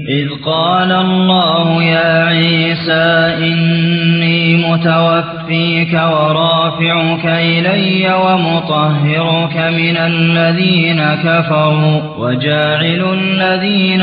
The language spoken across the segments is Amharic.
إذ قال الله يا عيسى إني متوفيك ورافعك إلي ومطهرك من الذين كفروا وجاعل الذين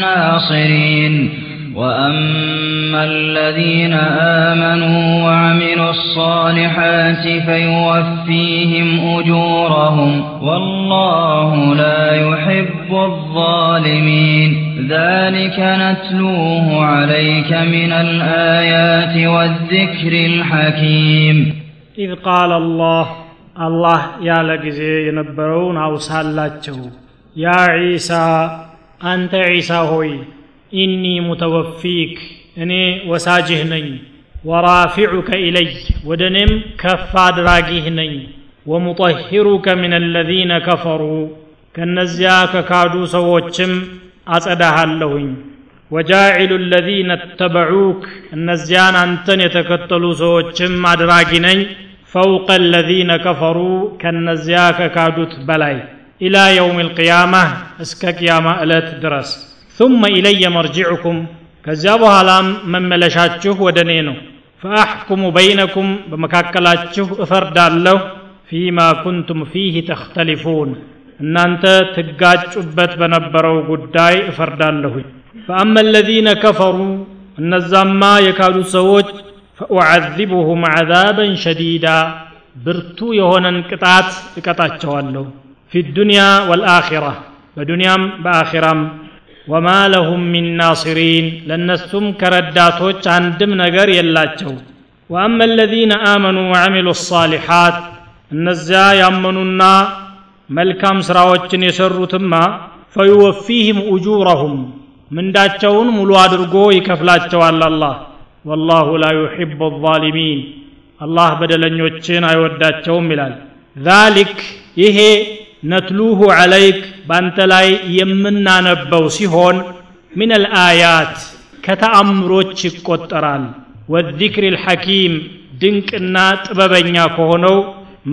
ناصرين وأما الذين آمنوا وعملوا الصالحات فيوفيهم أجورهم. والله لا يحب الظالمين. ذلك نتلوه عليك من الآيات والذكر الحكيم. إذ قال الله الله يا لجزي ينبرون أوسهلاتهم يا عيسى አንተ ዒሳ ሆይ ኢኒ ሙተወፊክ እኔ ወሳጅህ ነኝ ወራፊዑከ ኢለይ ወደ እኔም ከፍ አድራጊህ ነኝ ወሙጠሂሩከ ምን አለዚነ ከፈሩ ከእነዚያ ከካዱ ሰዎችም አጸዳሃለሁኝ። ወጃዒሉ አለዚነ እተበዑክ እነዚያን አንተን የተከተሉ ሰዎችም አድራጊ ነኝ ፈውቀ አለዚነ ከፈሩ ከነዚያ ከካዱት በላይ إلى يوم القيامة أسكك يا ما ألات درس. ثم إلي مرجعكم. كذبها لام من ملشاتشه ودنينه فأحكم بينكم بمكاكلاتشه أفرد الله فيما كنتم فيه تختلفون. أن أنت تقاج أبت بنبرو قداي أفرد الله فأما الذين كفروا أن الزام ما يكادوا سوج فأعذبهم عذابا شديدا. برتو يهونا انكتات اكتات له ፊ ዱንያ ወልአኺራ በዱንያም በአኺራም። ወማ ለሁም ሚን ናሲሪን ለእነሱም ከረዳቶች አንድም ነገር የላቸው። ወአማ አለዚነ አመኑ ወዐሚሉ ሳሊሓት እነዚያ ያመኑና መልካም ሥራዎችን የሠሩትማ ፈዩወፊህም ኡጁረሁም ምንዳቸውን ሙሉ አድርጎ ይከፍላቸዋል አላህ። ወላሁ ላ ዩሕቡ ዛሊሚን አላህ በደለኞችን አይወዳቸውም ይላል። ዛሊክ ይሄ ነትሉሁ ዐለይክ በአንተ ላይ የምናነበው ሲሆን ምን አልአያት ከተአምሮች ይቆጠራል። والذكر الحكيم ድንቅና ጥበበኛ ከሆነው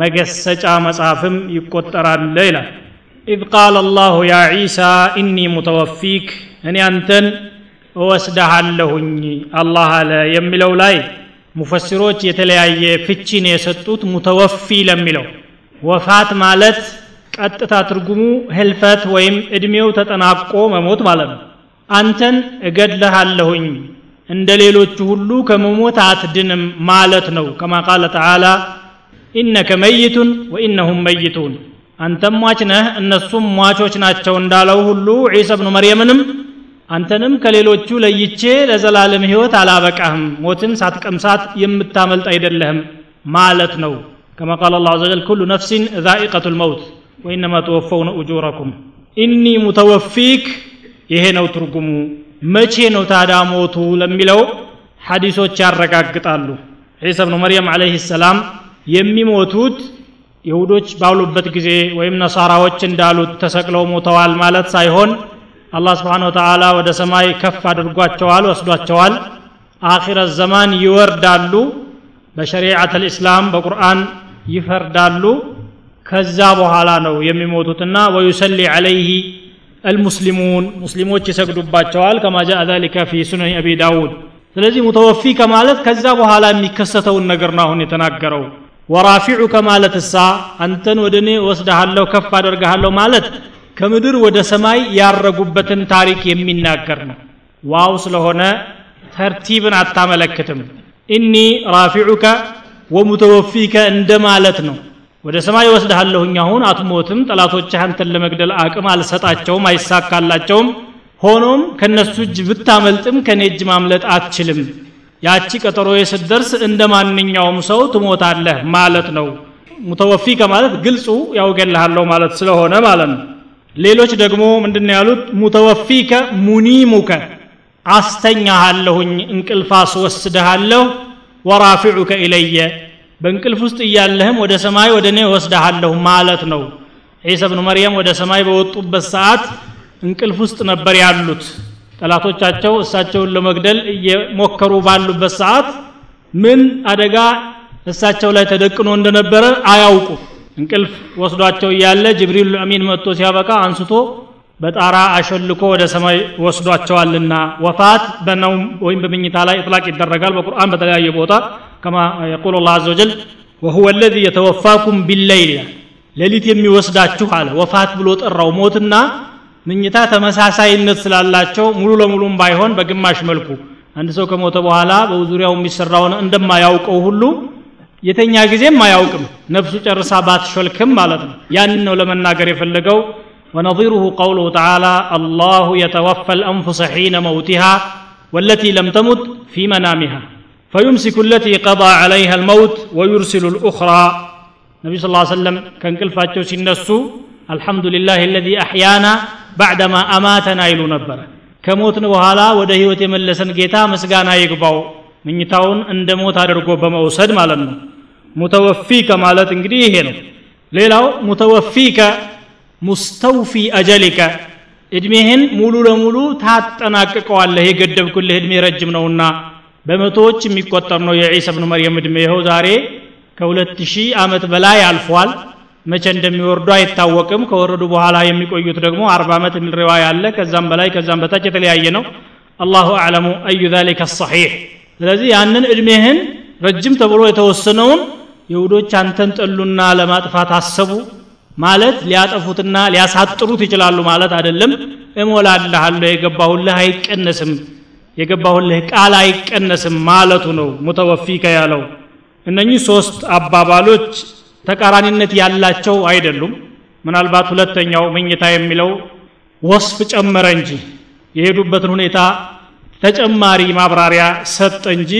መገሰጫ መጽሐፍም ይቆጠራል ይላል። إذ قال الله يا عيسى إني متوفيك እኔ አንተን እወስደሃለሁኝ አላህ አለ የሚለው ላይ ሙፈሲሮች የተለያየ ፍቺን የሰጡት متوفي ለሚለው وفاة ማለት ቀጥታ ትርጉሙ ህልፈት ወይም እድሜው ተጠናቆ መሞት ማለት ነው። አንተን እገድልሃለሁኝ እንደ ሌሎቹ ሁሉ ከመሞት አትድንም ማለት ነው። كما قال تعالى إنك ميت وإنهم ميتون አንተም ሟች ነህ እነሱም ሟቾች ናቸው እንዳለው ሁሉ ዒሳ ብኑ መርየምንም አንተንም ከሌሎቹ ለይቼ ለዘላለም ህይወት አላበቃህም ሞትን ሳትቀምሳት የምታመልጥ አይደለህም ማለት ነው። كما قال الله عز كل نفس ذائقة الموت ወኢነማ ተወፈውነ ኡጁረኩም። ኢኒ ሙተወፊክ ይሄ ነው ትርጉሙ። መቼ ነው ታዳ ሞቱ ለሚለው ሐዲሶች ያረጋግጣሉ። ዒሳ ብኑ መርየም ዓለይህ ሰላም የሚሞቱት ይሁዶች ባሉበት ጊዜ ወይም ነሳራዎች እንዳሉት ተሰቅለው ሞተዋል ማለት ሳይሆን አላህ ስብሓን ወተዓላ ወደ ሰማይ ከፍ አድርጓቸዋል ወስዷቸዋል። አኺረት ዘማን ይወርዳሉ በሸሪዓት ልእስላም በቁርአን ይፈርዳሉ ከዛ በኋላ ነው የሚሞቱትና ወዩሰሊ ዓለይህ አልሙስሊሙን ሙስሊሞች ይሰግዱባቸዋል ከማ ጃአ ዛሊከ ፊ ሱነን አቢ ዳውድ። ስለዚህ ሙተወፊ ከማለት ከዛ በኋላ የሚከሰተውን ነገር ነው አሁን የተናገረው። ወራፊዑ ከማለት እሳ አንተን ወደ እኔ ወስደሃለሁ ከፍ አደርግሃለሁ ማለት ከምድር ወደ ሰማይ ያረጉበትን ታሪክ የሚናገር ነው። واو ስለሆነ ترتيب ን አታመለክትም። إني رافعك ومتوفيك እንደማለት ነው። ወደ ሰማይ እወስድሃለሁኝ። አሁን አትሞትም። ጠላቶችህ አንተን ለመግደል አቅም አልሰጣቸውም አይሳካላቸውም። ሆኖም ከነሱ እጅ ብታመልጥም ከኔ እጅ ማምለጥ አትችልም። ያቺ ቀጠሮ ስትደርስ እንደ ማንኛውም ሰው ትሞታለህ ማለት ነው። متوفي ከማለት ግልጹ ያው እገልሃለሁ ማለት ስለሆነ ማለት ነው። ሌሎች ደግሞ ምንድን ያሉት? ሙተወፊከ ሙኒሙከ አስተኛሃለሁኝ እንቅልፍ አስወስድሃለሁ ወራፊዑከ ኢለየ በእንቅልፍ ውስጥ እያለህም ወደ ሰማይ ወደ እኔ ወስድሃለሁ ማለት ነው። ዒሳ ብኑ መርየም ወደ ሰማይ በወጡበት ሰዓት እንቅልፍ ውስጥ ነበር ያሉት። ጠላቶቻቸው እሳቸውን ለመግደል እየሞከሩ ባሉበት ሰዓት ምን አደጋ እሳቸው ላይ ተደቅኖ እንደነበረ አያውቁም እንቅልፍ ወስዷቸው እያለ ጅብሪል አሚን መጥቶ ሲያበቃ አንስቶ በጣራ አሸልኮ ወደ ሰማይ ወስዷቸዋልና። ወፋት በነውም ወይም በምኝታ ላይ እጥላቅ ይደረጋል። በቁርአን በተለያየ ቦታ ከማ የቁል ላ ዘ ወጀል ወሁወ ለዚ የተወፋኩም ቢለይል ይላል ሌሊት የሚወስዳችሁ አለ ወፋት ብሎ ጠራው ሞትና ምኝታ ተመሳሳይነት ስላላቸው ሙሉ ለሙሉም ባይሆን በግማሽ መልኩ አንድ ሰው ከሞተ በኋላ በዙሪያው የሚሰራውን እንደማያውቀው ሁሉ የተኛ ጊዜም አያውቅም ነፍሱ ጨርሳ ባትሾልክም ማለት ነው ያንን ነው ለመናገር የፈለገው ونظيره قوله تعالى الله يتوفى الأنفس حين موتها والتي لم تمت في منامها فيمسك التي قضى عليها الموت ويرسل الأخرى النبي صلى الله عليه وسلم كان كل فاتشو سنسو الحمد لله الذي أحيانا بعدما أماتنا إلو نبر كموتن وهالا وده هوت يملسن جيتا مسقانا يقباو ምኝታውን እንደ ሞት አድርጎ በመውሰድ ማለት ነው ሙተወፊከ ማለት እንግዲህ ይሄ ነው ሌላው ሙተወፊከ ሙስተውፊ አጀሊከ እድሜህን ሙሉ ለሙሉ ታጠናቅቀዋለህ የገደብኩልህ እድሜ ረጅም ነውና በመቶዎች የሚቆጠር ነው የዒሳ ብኑ መርየም እድሜ ይኸው ዛሬ ከሁለት ሺህ ዓመት በላይ አልፏል። መቼ እንደሚወርዱ አይታወቅም። ከወረዱ በኋላ የሚቆዩት ደግሞ አርባ ዓመት የሚል ሪዋያ አለ። ከዛም በላይ ከዛም በታች የተለያየ ነው። አላሁ አዕለሙ አዩ ዛሊከ ሰሒሕ። ስለዚህ ያንን እድሜህን ረጅም ተብሎ የተወሰነውን የሁዶች አንተን ጠሉና ለማጥፋት አሰቡ ማለት ሊያጠፉትና ሊያሳጥሩት ይችላሉ ማለት አይደለም። እሞላልሃለሁ የገባሁልህ አይቀነስም የገባሁልህ ቃል አይቀነስም ማለቱ ነው ሙተወፊከ ያለው። እነኚህ ሶስት አባባሎች ተቃራኒነት ያላቸው አይደሉም። ምናልባት ሁለተኛው መኝታ የሚለው ወስፍ ጨመረ እንጂ የሄዱበትን ሁኔታ ተጨማሪ ማብራሪያ ሰጠ እንጂ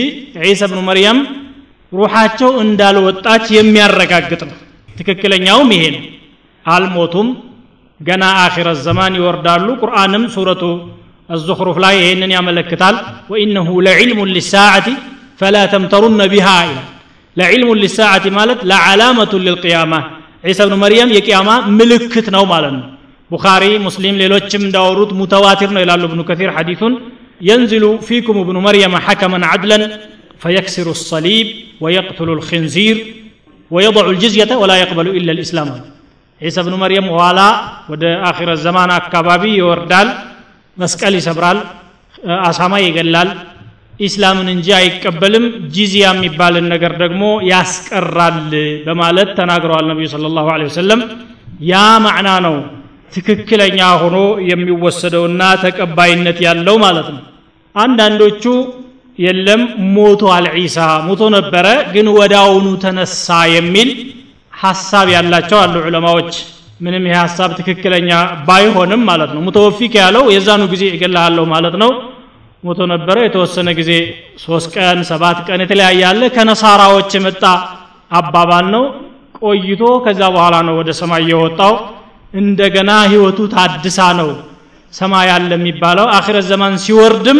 ዒሳ ብኑ መርያም ሩሓቸው እንዳልወጣች የሚያረጋግጥ ነው። ትክክለኛውም ይሄ ነው። አልሞቱም ገና አኺረት ዘማን ይወርዳሉ። ቁርአንም ሱረቱ الزخرف ላይ ይህንን ያመለክታል ወኢነሁ ለዕልሙን ሊሳዓቲ ፈላ ተምተሩነ ቢሃ ይላል ለዕልሙን ሊሳዓቲ ማለት ለዓላመቱን ልልቅያማ ዒሳ ብኑ መርየም የቅያማ ምልክት ነው ማለት ነው ቡኻሪ ሙስሊም ሌሎችም እንዳወሩት ሙተዋቲር ነው ይላሉ እብኑ ከፊር ሐዲሱን ينزل فيكم ابن مريم حكما عدلا فيكسر الصليب ويقتل الخنزير ويضع الجزية ولا يقبل إلا الإسلام عيسى بن مريم ولا ود آخر الزمان أكبابي يوردال መስቀል ይሰብራል አሳማ ይገላል። ኢስላምን እንጂ አይቀበልም። ጂዚያ የሚባልን ነገር ደግሞ ያስቀራል በማለት ተናግረዋል ነቢዩ ስለ ላሁ ወሰለም። ያ ማዕና ነው ትክክለኛ ሆኖ የሚወሰደውና ተቀባይነት ያለው ማለት ነው። አንዳንዶቹ የለም ሞቷል ዒሳ ሞቶ ነበረ ግን ወዳውኑ ተነሳ የሚል ሐሳብ ያላቸው አሉ ዑለማዎች ምንም ይህ ሐሳብ ትክክለኛ ባይሆንም ማለት ነው። ሙተወፊክ ያለው የዛኑ ጊዜ እገላለሁ ማለት ነው። ሞቶ ነበረ የተወሰነ ጊዜ ሶስት ቀን ሰባት ቀን የተለያየ አለ። ከነሳራዎች የመጣ አባባል ነው። ቆይቶ ከዛ በኋላ ነው ወደ ሰማይ የወጣው። እንደገና ህይወቱ ታድሳ ነው ሰማይ አለ የሚባለው። አኺረት ዘማን ሲወርድም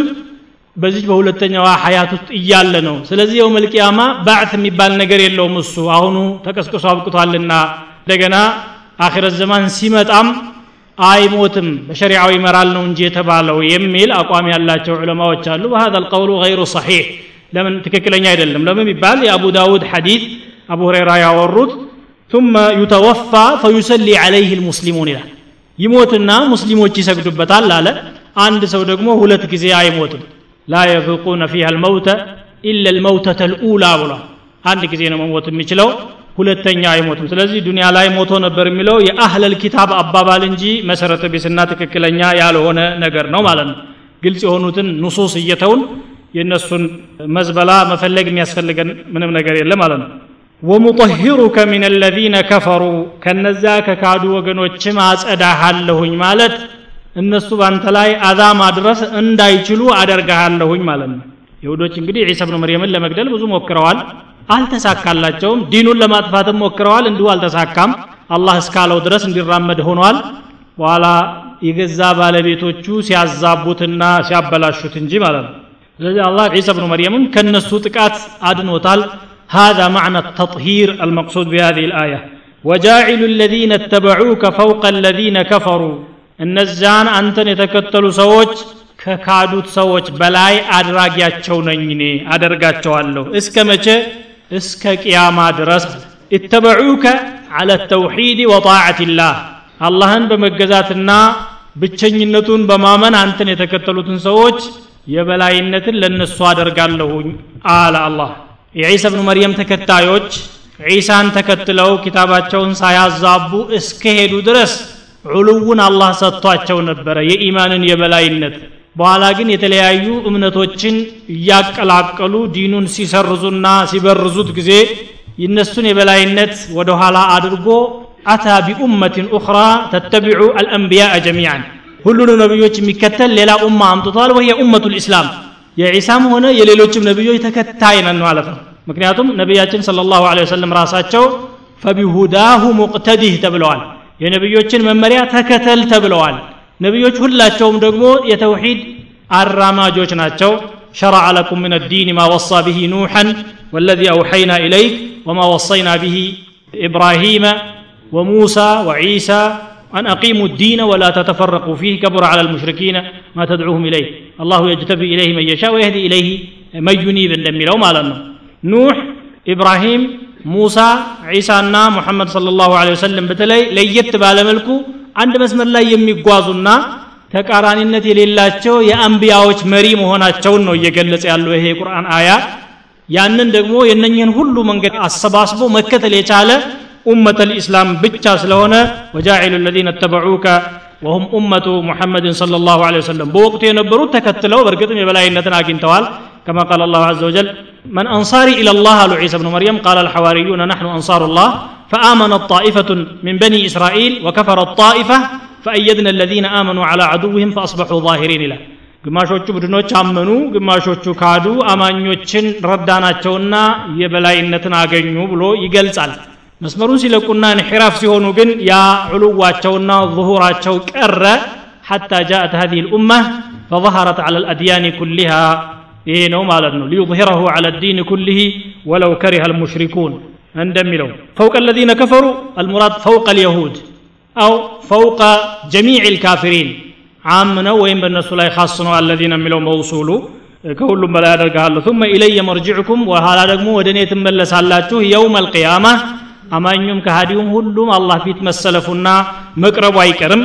በዚህ በሁለተኛዋ ሀያት ውስጥ እያለ ነው። ስለዚህ የው መልቅያማ ባዕት የሚባል ነገር የለውም እሱ። አሁኑ ተቀስቅሶ አብቅቷልና እንደገና አኺረ ዘማን ሲመጣም አይሞትም በሸሪዓው ይመራል ነው እንጂ የተባለው የሚል አቋም ያላቸው ዑለማዎች አሉ በሃذا القول غير صحيح. ለምን ትክክለኛ አይደለም ለምን ይባል የአቡ ዳውድ ሐዲስ አቡ ሁረይራ ያወሩት ثم يتوفى فيسلي عليه المسلمون إلى يموتنا مسلموتش يسجدوبتال لا عند سو دغمو هولت آي موتن لا يذوقون فيها الموت إلا الموتة الأولى ولا عند غزي نو موت ሁለተኛ አይሞትም። ስለዚህ ዱንያ ላይ ሞቶ ነበር የሚለው የአህለል ኪታብ አባባል እንጂ መሰረተ ቢስና ትክክለኛ ያልሆነ ነገር ነው ማለት ነው። ግልጽ የሆኑትን ኑሱስ እየተውን የእነሱን መዝበላ መፈለግ የሚያስፈልገን ምንም ነገር የለ ማለት ነው። ወሙጠሂሩከ ምን አለዚነ ከፈሩ ከነዛ ከካዱ ወገኖችም አጸዳሃለሁኝ ማለት እነሱ ባንተ ላይ አዛ ማድረስ እንዳይችሉ አደርግሃለሁኝ ማለት ነው። ይሁዶች እንግዲህ ዒሳ ብኑ መርየምን ለመግደል ብዙ ሞክረዋል አልተሳካላቸውም ዲኑን ለማጥፋትም ሞክረዋል እንዲሁ አልተሳካም አላህ እስካለው ድረስ እንዲራመድ ሆኗል በኋላ የገዛ ባለቤቶቹ ሲያዛቡትና ሲያበላሹት እንጂ ማለት ነው ስለዚህ አላህ ዒሳ ብኑ መርየምን ከነሱ ጥቃት አድኖታል هذا معنى التطهير المقصود بهذه الآية وجاعل الذين اتبعوك فوق الذين كفروا እነዚያን አንተን የተከተሉ ሰዎች ከካዱት ሰዎች በላይ አድራጊያቸው ነኝ እኔ አደርጋቸዋለሁ እስከ መቼ እስከ ቅያማ ድረስ اتبعوك على التوحيد وطاعة الله አላህን በመገዛትና ብቸኝነቱን በማመን አንተን የተከተሉትን ሰዎች የበላይነትን ለነሱ አደርጋለሁኝ አለ አላህ የዒሳ ብኑ መርየም ተከታዮች ዒሳን ተከትለው ኪታባቸውን ሳያዛቡ እስከሄዱ ድረስ ዑሉውን አላህ ሰጥቷቸው ነበረ የኢማንን የበላይነት በኋላ ግን የተለያዩ እምነቶችን እያቀላቀሉ ዲኑን ሲሰርዙና ሲበርዙት ጊዜ የነሱን የበላይነት ወደ ኋላ አድርጎ አታ ቢኡመትን ኡኽራ ተተቢዑ አልአንቢያ ጀሚዓን። ሁሉንም ነቢዮች የሚከተል ሌላ ኡማ አምጥቷል። ወህየ ኡመቱ ልእስላም የዒሳም ሆነ የሌሎችም ነቢዮች ተከታይ ነን ማለት ነው። ምክንያቱም ነቢያችን ስለ ላሁ ወሰለም ራሳቸው ፈቢሁዳሁ ሙቅተዲህ ተብለዋል። የነቢዮችን መመሪያ ተከተል ተብለዋል ነቢዮች ሁላቸውም ደግሞ የተውሂድ አራማጆች ናቸው شرع لكم من الدين ما وصى به نوحا والذي أوحينا إليك وما وصينا به إبراهيم وموسى وعيسى أن أقيموا الدين ولا تتفرقوا فيه كبر على المشركين ما تدعوهم إليه الله يجتبي إليه من يشاء ويهدي إليه من ينيب لم لو ما لنا نوح إبراهيم موسى عيسى እና ሙሐመድ صلى الله عليه وسلم በተለይ ለየት ባለ መልኩ አንድ መስመር ላይ የሚጓዙና ተቃራኒነት የሌላቸው የአንቢያዎች መሪ መሆናቸውን ነው እየገለጸ ያለው ይሄ የቁርአን አያ ያንን ደግሞ የነኝህን ሁሉ መንገድ አሰባስቦ መከተል የቻለ ኡመተ ልእስላም ብቻ ስለሆነ ወጃዒሉ ለዚነ ተበዑከ ወሁም ኡመቱ ሙሐመድን صلى الله عليه وسلم በወቅቱ የነበሩት ተከትለው በእርግጥም የበላይነትን አግኝተዋል كما قال الله عز وجل من أنصاري إلى الله قالوا عيسى بن مريم قال الحواريون نحن أنصار الله. فآمنت طائفة من بني إسرائيل وكفرت طائفة فأيدنا الذين آمنوا على عدوهم فأصبحوا ظاهرين له. ግማሾቹ ቡድኖች አመኑ፣ ግማሾቹ ካዱ፣ አማኞችን ረዳናቸውና የበላይነትን አገኙ ብሎ ይገልጻል። መስመሩን ሲለቁና እንሒራፍ ሲሆኑ ግን ያ ዕሉዋቸውና ظሁራቸው ቀረ። ሐታ ጃአት ሀዚህ ልኡማ فظهرت على الأديان كلها ይሄ ነው ማለት ነው ሊዩظሂረሁ ዐላ ዲን ኩልህ ወለው ከሪሀ አልሙሽሪኩን እንደሚለው ፈውቀ الذين كفروا المراد فوق اليهود أو فوق جميع الكافرين عام ነው ወይም በእነሱ ላይ ኻስ ነው الذين የሚለው መውሱሉ ከሁሉም በላይ አደርግሃለሁ ثم إلي مرجعكم وኋላ ደግሞ ወደ እኔ ትመለሳላችሁ የውም አልቅያማ አማኙም ከሃዲውም ሁሉም አላህ ፊት መሰለፉና መቅረቡ አይቀርም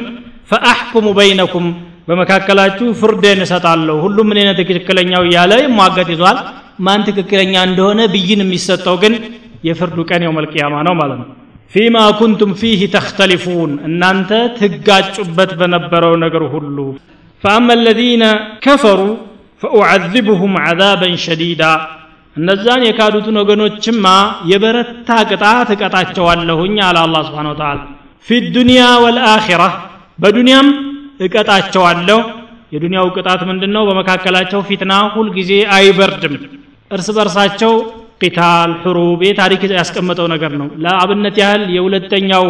فأحكم بينكم በመካከላችሁ ፍርድን እሰጣለሁ። ሁሉም እኔ ትክክለኛው እያለ ይሟገት ይዟል። ማን ትክክለኛ እንደሆነ ብይን የሚሰጠው ግን የፍርዱ ቀን የው መልቅያማ ነው ማለት ነው። ፊማ ኩንቱም ፊህ ተክተሊፉን እናንተ ትጋጩበት በነበረው ነገር ሁሉ። ፈአማ አለዚነ ከፈሩ ፈኡዓذብሁም ዓዛበን ሸዲዳ እነዛን የካዱትን ወገኖችማ የበረታ ቅጣት እቀጣቸዋለሁኝ አለ አላ ስብን ተላ ፊ ዱንያ ወልአኺራ በዱንያም እቀጣቸዋለሁ። የዱንያው ቅጣት ምንድን ነው በመካከላቸው ፊትና ሁል ጊዜ አይበርድም። እርስ በርሳቸው ቂታል ሕሩብ ታሪክ ያስቀመጠው ነገር ነው። ለአብነት ያህል የሁለተኛው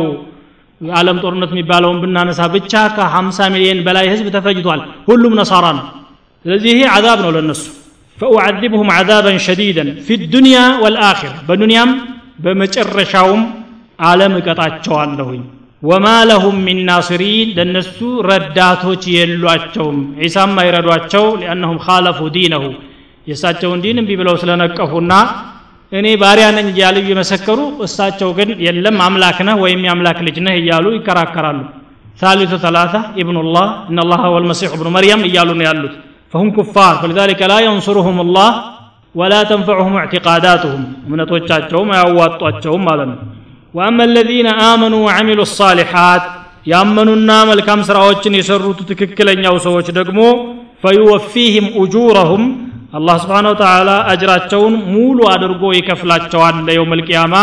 የዓለም ጦርነት የሚባለውን ብናነሳ ብቻ ከ50 ሚሊዮን በላይ ህዝብ ተፈጅቷል። ሁሉም ነሳራ ነው። ስለዚህ ይሄ አዛብ ነው ለነሱ። ፈኡዓዚብሁም አዛበን ሸዲደን ፊ ዱንያ ወልአኪር በዱንያም በመጨረሻውም ዓለም እቀጣቸዋለሁኝ። ወማ ለሁም ሚን ናስሪን ለነሱ ረዳቶች የሏቸውም ዒሳም አይረዷቸው ሊአነሁም ካለፉ ዲነሁ የእሳቸውን ዲን እምቢ ብለው ስለነቀፉና እኔ ባሪያ ነኝ እያሉ እየመሰከሩ እሳቸው ግን የለም አምላክ ነህ ወይም የአምላክ ልጅ ነህ እያሉ ይከራከራሉ ثالث ثلاثة ابن الله إن الله هو المسيح ابن مريم إيالون يالوت فهم كفار فلذلك لا ينصرهم الله ولا تنفعهم اعتقاداتهم من توجاتهم يواتواتهم مالنا ወአመ ለዚነ አመኑ ወዐሚሉ ሳሊሓት ያመኑና መልካም ስራዎችን የሰሩት ትክክለኛው ሰዎች ደግሞ ፈዩወፊህም ኡጁረሁም አላህ ስብሓን ወተላ አጅራቸውን ሙሉ አድርጎ ይከፍላቸዋል ለየውም ልቅያማ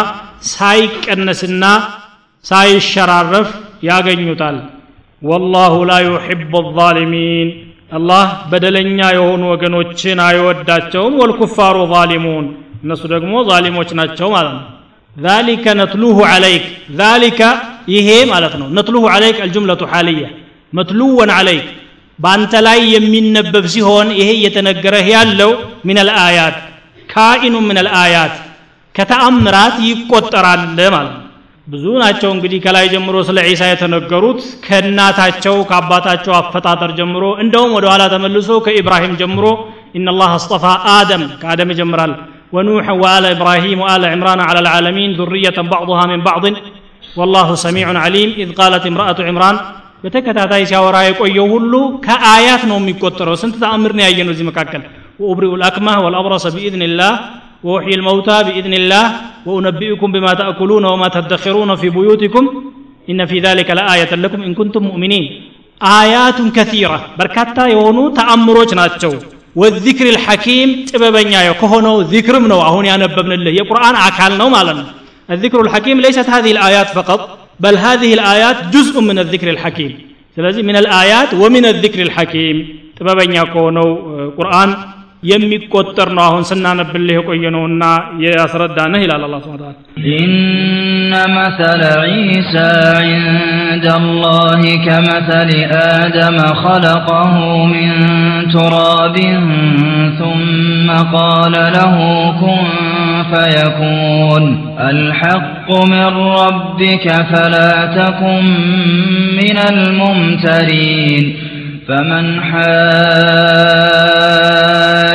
ሳይቀነስና ሳይሸራረፍ ያገኙታል ወላሁ ላ ዩሕቡ ዛሊሚን አላህ በደለኛ የሆኑ ወገኖችን አይወዳቸውም ወልኩፋሩ ዛሊሙን እነሱ ደግሞ ዛሊሞች ናቸው ማለት ነው ذلك نتلوه عليك ذلك ይሄ ማለት ነው ነትሉሁ عليك الجملة حالية መትሉወን አለይክ በአንተ ላይ የሚነበብ ሲሆን ይሄ እየተነገረህ ያለው ምን አልአያት ካኢኑ ምን አልአያት ከተአምራት ይቆጠራል ማለት ነው ብዙ ናቸው እንግዲህ ከላይ ጀምሮ ስለ ዒሳ የተነገሩት ከእናታቸው ከአባታቸው አፈጣጠር ጀምሮ እንደውም ወደ ኋላ ተመልሶ ከኢብራሂም ጀምሮ ኢነላህ አስጠፋ አደም ከአደም ይጀምራል ونوح وآل إبراهيم وآل عمران على العالمين ذرية بعضها من بعض. والله سميع عليم. إذ قالت امرأة عمران በተከታታይ ሲያወራ የቆየው ሁሉ ከአያት ነው የሚቆጠረው። ስንት ተአምር ነው ያየ ነው እዚህ وأبرئ الأكمة والأبرص بإذن الله وأحيي الموتى بإذن الله وأنبئكم بما تأكلون وما تدخرون في بيوتكم إن في ذلك لآية لكم إن كنتم مؤمنين آيات كثيرة بركاتا يونو تأمروا جناتشو ወዚክር ልሐኪም ጥበበኛ ከሆነው ዚክርም ነው አሁን ያነበብንልህ የቁርአን አካል ነው ማለት ነው። الذكر الحكيم ليست هذه الآيات فقط بل هذه الآيات جزء من الذكر الحكيم. ስለዚህ من الآيات ومن الذكر الحكيم. ጥበበኛ ከሆነው ቁርአን የሚቆጠር ነው አሁን ስናነብልህ የቆየ ነውና ያስረዳንህ ይላል አላ ስብን ታላ إن مثل عيسى عند الله كمثل آدم خلقه من تراب ثم قال له كن فيكون الحق من ربك فلا تكن من الممترين فمن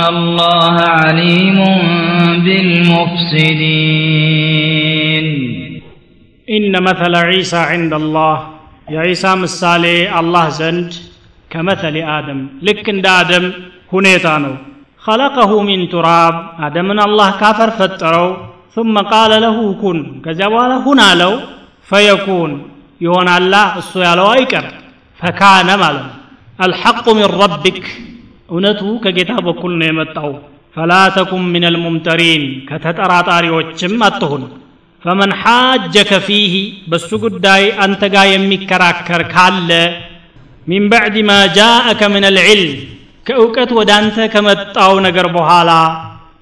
الله عليم بالمفسدين إن مثل عيسى عند الله. يا عيسى مسالي الله زند كمثل آدم. لك عند آدم هنيتانو خلقه من تراب. آدم الله كافر فترو ثم قال له كن. كذا هنا لو فيكون. يهون الله السؤال أيكر. فكان مالا الحق من ربك. እውነቱ ከጌታ በኩል ነው የመጣው። ፈላ ተኩን ምን አልሙምተሪን ከተጠራጣሪዎችም አትሁን። ፈመን ሓጀከ ፊህ በሱ ጉዳይ አንተ ጋር የሚከራከር ካለ ሚን ባዕድ ማ ጃአከ ምን አልዕልም ከእውቀት ወደ አንተ ከመጣው ነገር በኋላ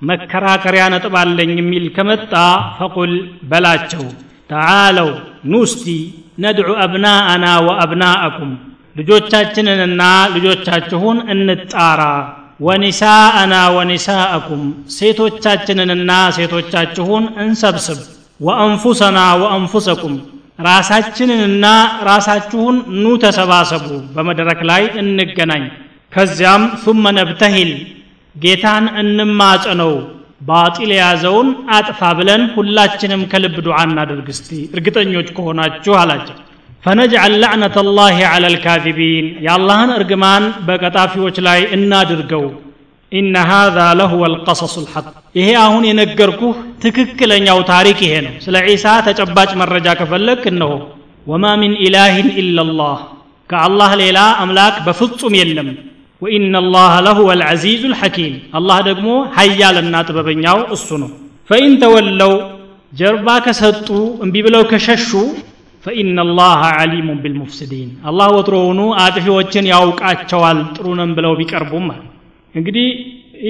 መከራከሪያ ነጥብ አለኝ የሚል ከመጣ ፈቁል በላቸው። ተዓለው ኑስቲ ነድዑ አብናአና ወአብናአኩም ልጆቻችንንና ልጆቻችሁን እንጣራ። ወኒሳአና ወኒሳአኩም ሴቶቻችንንና ሴቶቻችሁን እንሰብስብ። ወአንፉሰና ወአንፉሰኩም ራሳችንንና ራሳችሁን ኑ ተሰባሰቡ። በመድረክ ላይ እንገናኝ። ከዚያም ثم ነብተሂል ጌታን እንማጸነው ባጢል የያዘውን አጥፋ ብለን ሁላችንም ከልብ ዱዓ እናድርግ እስቲ። እርግጠኞች ከሆናችሁ አላቸው ፈነጅዐል ለዕነተ ላህ ዐላ ልካዚቢን የአላህን እርግማን በቀጣፊዎች ላይ እናድርገው። ኢነ ሃذا ለሁወ ልቀሰሱ ልሐቅ ይሄ አሁን የነገርኩህ ትክክለኛው ታሪክ ይሄ ነው። ስለ ዒሳ ተጨባጭ መረጃ ከፈለግ እነሆ። ወማ ሚን ኢላህን ኢላላህ ከአላህ ሌላ አምላክ በፍጹም የለም። ወኢነ ላህ ለሁወ ልዐዚዙ ልሐኪም አላህ ደግሞ ሀያልና ጥበበኛው እሱ ነው። ፈኢን ተወለው ጀርባ ከሰጡ እምቢ ብለው ከሸሹ ፈኢነ ላህ ዓሊሙን ቢልሙፍስዲን አላህ ወትሮውኑ አጥፊዎችን ያውቃቸዋል ጥሩንም ብለው ቢቀርቡም እንግዲህ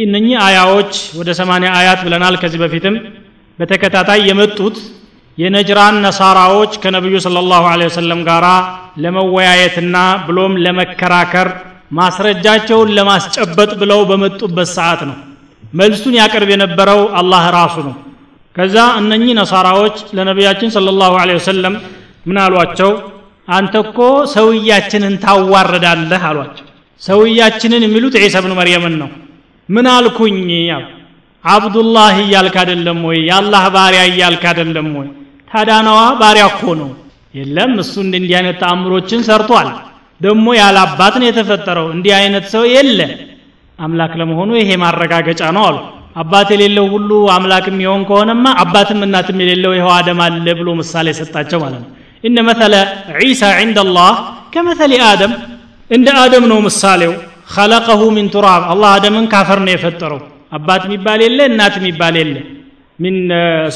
እነኚህ አያዎች ወደ ሰማንያ አያት ብለናል ከዚህ በፊትም። በተከታታይ የመጡት የነጅራን ነሳራዎች ከነቢዩ ስለ ላሁ ወሰለም ጋር ለመወያየትና ብሎም ለመከራከር ማስረጃቸውን ለማስጨበጥ ብለው በመጡበት ሰዓት ነው መልሱን ያቀርብ የነበረው አላህ ራሱ ነው። ከዛ እነኚህ ነሳራዎች ለነቢያችን ስለ ላሁ ወሰለም ምን አሏቸው? አንተ እኮ ሰውያችንን ታዋረዳለህ አሏቸው። ሰውያችንን የሚሉት ዒሳ ብኑ መርየምን ነው። ምን አልኩኝ? አብዱላህ እያልክ አይደለም ወይ? የአላህ ባሪያ እያልክ አይደለም ወይ? ታዳናዋ ባሪያ እኮ ነው። የለም እሱ እንዲህ አይነት ተአምሮችን ሰርቷል። ደግሞ ያለ አባት ነው የተፈጠረው። እንዲህ አይነት ሰው የለ አምላክ ለመሆኑ ይሄ ማረጋገጫ ነው አሉ። አባት የሌለው ሁሉ አምላክ የሚሆን ከሆነማ አባትም እናትም የሌለው ይኸው አደም አለ ብሎ ምሳሌ ሰጣቸው ማለት ነው እነ መተለ ዒሳ ዕንደ አላህ ከመተሊ አደም እንደ አደም ነው ምሳሌው ኸለቀሁ ሚን ቱራብ አላህ አደምን ካፈር ነው የፈጠረው አባት የሚባል የለ እናት የሚባል የለ ሚን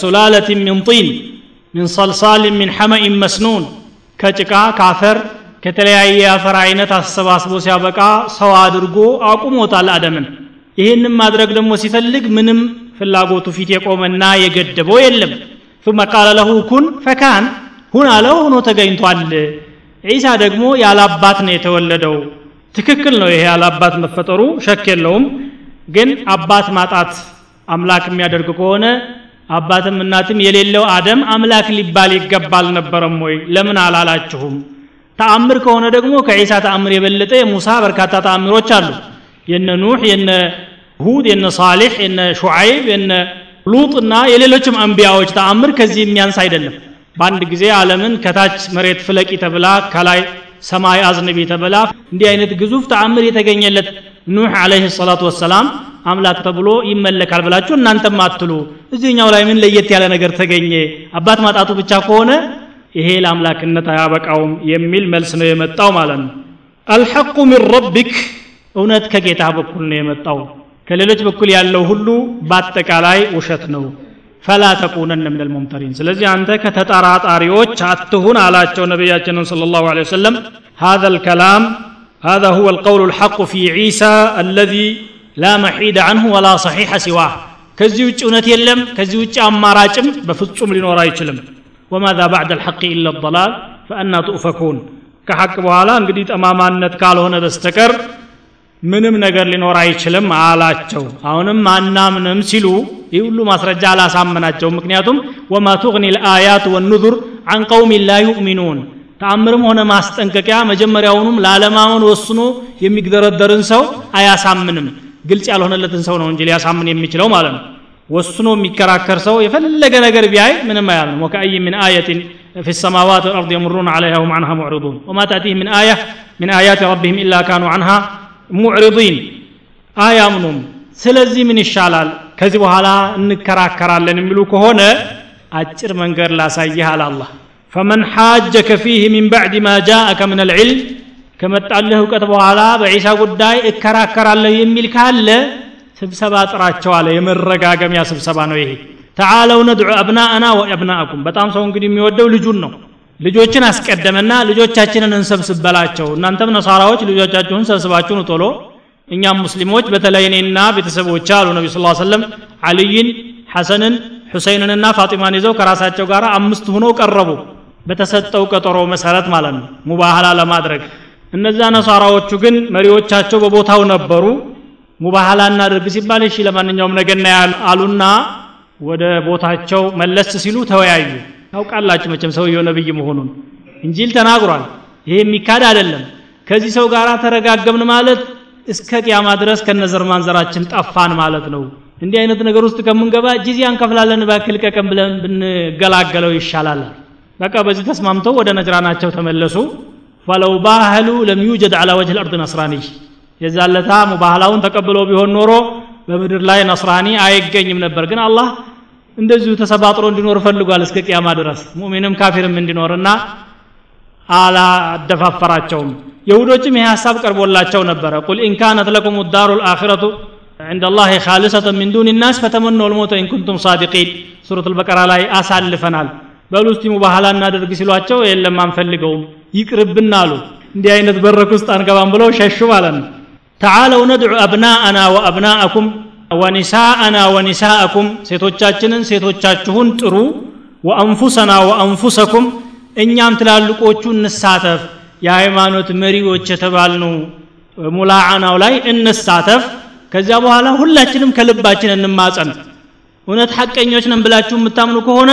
ሱላለትን ሚን ጢን ሚን ሰልሳልን ሚን ሐመኢን መስኑን ከጭቃ ካፈር ከተለያየ የአፈር አይነት አሰባስቦ ሲያበቃ ሰው አድርጎ አቁሞታል አደምን ይህንም ማድረግ ደግሞ ሲፈልግ ምንም ፍላጎቱ ፊት የቆመና የገደበው የለም ثم قال له كن فكان ሁን አለው ሆኖ ተገኝቷል። ዒሳ ደግሞ ያለ አባት ነው የተወለደው። ትክክል ነው ይሄ ያለ አባት መፈጠሩ ሸክ የለውም። ግን አባት ማጣት አምላክ የሚያደርግ ከሆነ አባትም እናትም የሌለው አደም አምላክ ሊባል ይገባል ነበረም ወይ? ለምን አላላችሁም? ተአምር ከሆነ ደግሞ ከዒሳ ተአምር የበለጠ የሙሳ በርካታ ተአምሮች አሉ። የነ ኑሕ የነ ሁድ የነ ሳሌሕ የነ ሹዓይብ የነ ሉጥና የሌሎችም አንቢያዎች ተአምር ከዚህ የሚያንስ አይደለም በአንድ ጊዜ ዓለምን ከታች መሬት ፍለቂ ተብላ ከላይ ሰማይ አዝንቢ ተብላ እንዲህ አይነት ግዙፍ ተአምር የተገኘለት ኑሕ አለይህ ሰላቱ ወሰላም አምላክ ተብሎ ይመለካል ብላችሁ እናንተም አትሉ። እዚህኛው ላይ ምን ለየት ያለ ነገር ተገኘ? አባት ማጣቱ ብቻ ከሆነ ይሄ ለአምላክነት አያበቃውም የሚል መልስ ነው የመጣው ማለት ነው። አልሐቁ ሚን ረቢክ እውነት ከጌታ በኩል ነው የመጣው። ከሌሎች በኩል ያለው ሁሉ በአጠቃላይ ውሸት ነው ፈላ ተኩነን ምን ልሙምተሪን ስለዚህ አንተ ከተጠራጣሪዎች አትሁን አላቸው ነቢያችንን صلى الله عليه وسلم هذا الكلام هذا هو القول الحق في عيسى الذي لا محيد عنه ولا صحيح سواه ከዚህ ውጭ እውነት የለም ከዚህ ውጭ አማራጭም በፍጹም ሊኖር አይችልም وماذا بعد الحق إلا الضلال فأنا تؤفكون ከሐቅ በኋላ እንግዲህ ጠማማነት ካልሆነ በስተቀር ምንም ነገር ሊኖር አይችልም አላቸው አሁንም አናምንም ሲሉ ይህ ሁሉ ማስረጃ አላሳመናቸውም ምክንያቱም ወማ ቱግኒ ልአያት ወኑዙር አን ቀውም ላ ዩእሚኑን ተአምርም ሆነ ማስጠንቀቂያ መጀመሪያውኑም ላለማመን ወስኖ የሚግደረደርን ሰው አያሳምንም ግልጽ ያልሆነለትን ሰው ነው እንጂ ሊያሳምን የሚችለው ማለት ነው ወስኖ የሚከራከር ሰው የፈለገ ነገር ቢያይ ምንም አያምንም ወከአይ ምን አየትን في السماوات والأرض يمرون عليها وهم عنها معرضون وما تأتيهم من آية من آيات ربهم إلا كانوا عنها ሙዕሪዲን አያምኑም ስለዚህ ምን ይሻላል ከዚህ በኋላ እንከራከራለን የሚሉ ከሆነ አጭር መንገድ ላሳይህ አለ ፈመን ሓጀከ ፊህ ሚን ባዕድ ማ ጃአከ ምን አልዕልም ከመጣልህ እውቀት በኋላ በዒሳ ጉዳይ እከራከራለሁ የሚል ካለ ስብሰባ ጥራቸው አለ። የመረጋገሚያ ስብሰባ ነው ይሄ። ተዓለው ነድዑ አብናአና ወአብናአኩም። በጣም ሰው እንግዲህ የሚወደው ልጁን ነው። ልጆችን አስቀደመና ልጆቻችንን እንሰብስብ በላቸው። እናንተም ነሳራዎች ልጆቻችሁን ሰብስባችሁን ቶሎ እኛም ሙስሊሞች በተለይ እኔና ቤተሰቦች አሉ። ነቢ ስ ሰለም አልይን ሐሰንን ሁሰይንንና ፋጢማን ይዘው ከራሳቸው ጋር አምስት ሆነው ቀረቡ በተሰጠው ቀጠሮ መሰረት ማለት ነው። ሙባህላ ለማድረግ እነዛ ነሳራዎቹ ግን መሪዎቻቸው በቦታው ነበሩ። ሙባህላ እናድርግ ሲባል እሺ ለማንኛውም ነገና አሉና ወደ ቦታቸው መለስ ሲሉ ተወያዩ። ታውቃላችሁ መቼም ሰውየው ነብይ መሆኑን እንጂል ተናግሯል። ይሄ የሚካድ አይደለም። ከዚህ ሰው ጋር ተረጋገብን ማለት እስከ ቅያማ ድረስ ከነዘር ማንዘራችን ጠፋን ማለት ነው። እንዲህ አይነት ነገር ውስጥ ከምንገባ ጂዚያ እንከፍላለን ባክል ቀቀም ብለን ብንገላገለው ይሻላል። በቃ በዚህ ተስማምተው ወደ ነጅራናቸው ተመለሱ። ፈለው ባህሉ ለም ዩጀድ አላ ወጅህ ልአርድ ነስራኒ። የዛለታ ሙባህላውን ተቀብለው ቢሆን ኖሮ በምድር ላይ ነስራኒ አይገኝም ነበር። ግን አላህ እንደዚሁ ተሰባጥሮ እንዲኖር ፈልጓል እስከ ቅያማ ድረስ። ሙእሚንም ካፊርም እንዲኖርና አላደፋፈራቸውም የሁዶችም ይህ ሀሳብ ቀርቦላቸው ነበረ ቁል ኢን ካነት ለኩም ዳሩ ልአኪረቱ عند الله خالصة من دون الناس فتمنوا الموت إن كنتم صادقين سورة البقرة لا አሳልፈናል በሉ እስቲ ሙባህላ እናደርግ ሲሏቸው የለም አንፈልገውም ይቅርብን አሉ እንዲህ አይነት በረክ ውስጥ አንገባም ብለው ሸሹ ማለት ነው ተዓለው ነድዑ አብናአና ወአብናአኩም ወኒሳአና ወኒሳአኩም ሴቶቻችንን ሴቶቻችሁን ጥሩ ወአንፉሰና ወአንፉሰኩም እኛም ትላልቆቹ እንሳተፍ የሃይማኖት መሪዎች የተባልነው ሙላዓናው ላይ እንሳተፍ ከዚያ በኋላ ሁላችንም ከልባችን እንማጸን። እውነት ሐቀኞች ነን ብላችሁ የምታምኑ ከሆነ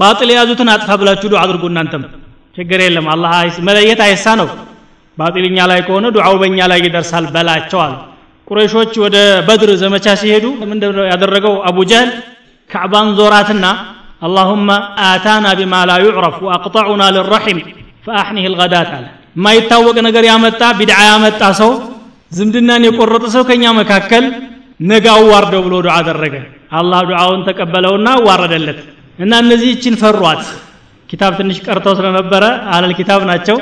ባጥል የያዙትን አጥፋ ብላችሁ ዱዓ አድርጉ እናንተም። ችግር የለም። አላህ መለየት አይሳ ነው። ባጢልኛ ላይ ከሆነ ዱዓው በእኛ ላይ ይደርሳል በላቸዋል። ቁረይሾች ወደ በድር ዘመቻ ሲሄዱ ምንድነው ያደረገው? አቡ ጀህል ካዕባን ዞራትና አላሁመ አታና ቢማ ላ ዩዕረፍ ወአቅጠዑና ልረሒም ፈአሕኒህ ልገዳት አለ የማይታወቅ ነገር ያመጣ ቢድዓ ያመጣ ሰው ዝምድናን የቆረጠ ሰው ከኛ መካከል ነገ አዋርደው ብሎ ዱዓ አደረገ አላህ ዱዓውን ተቀበለውና አዋረደለት እና እነዚህ ይችን ፈሯት ኪታብ ትንሽ ቀርተው ስለነበረ አለል ኪታብ ናቸው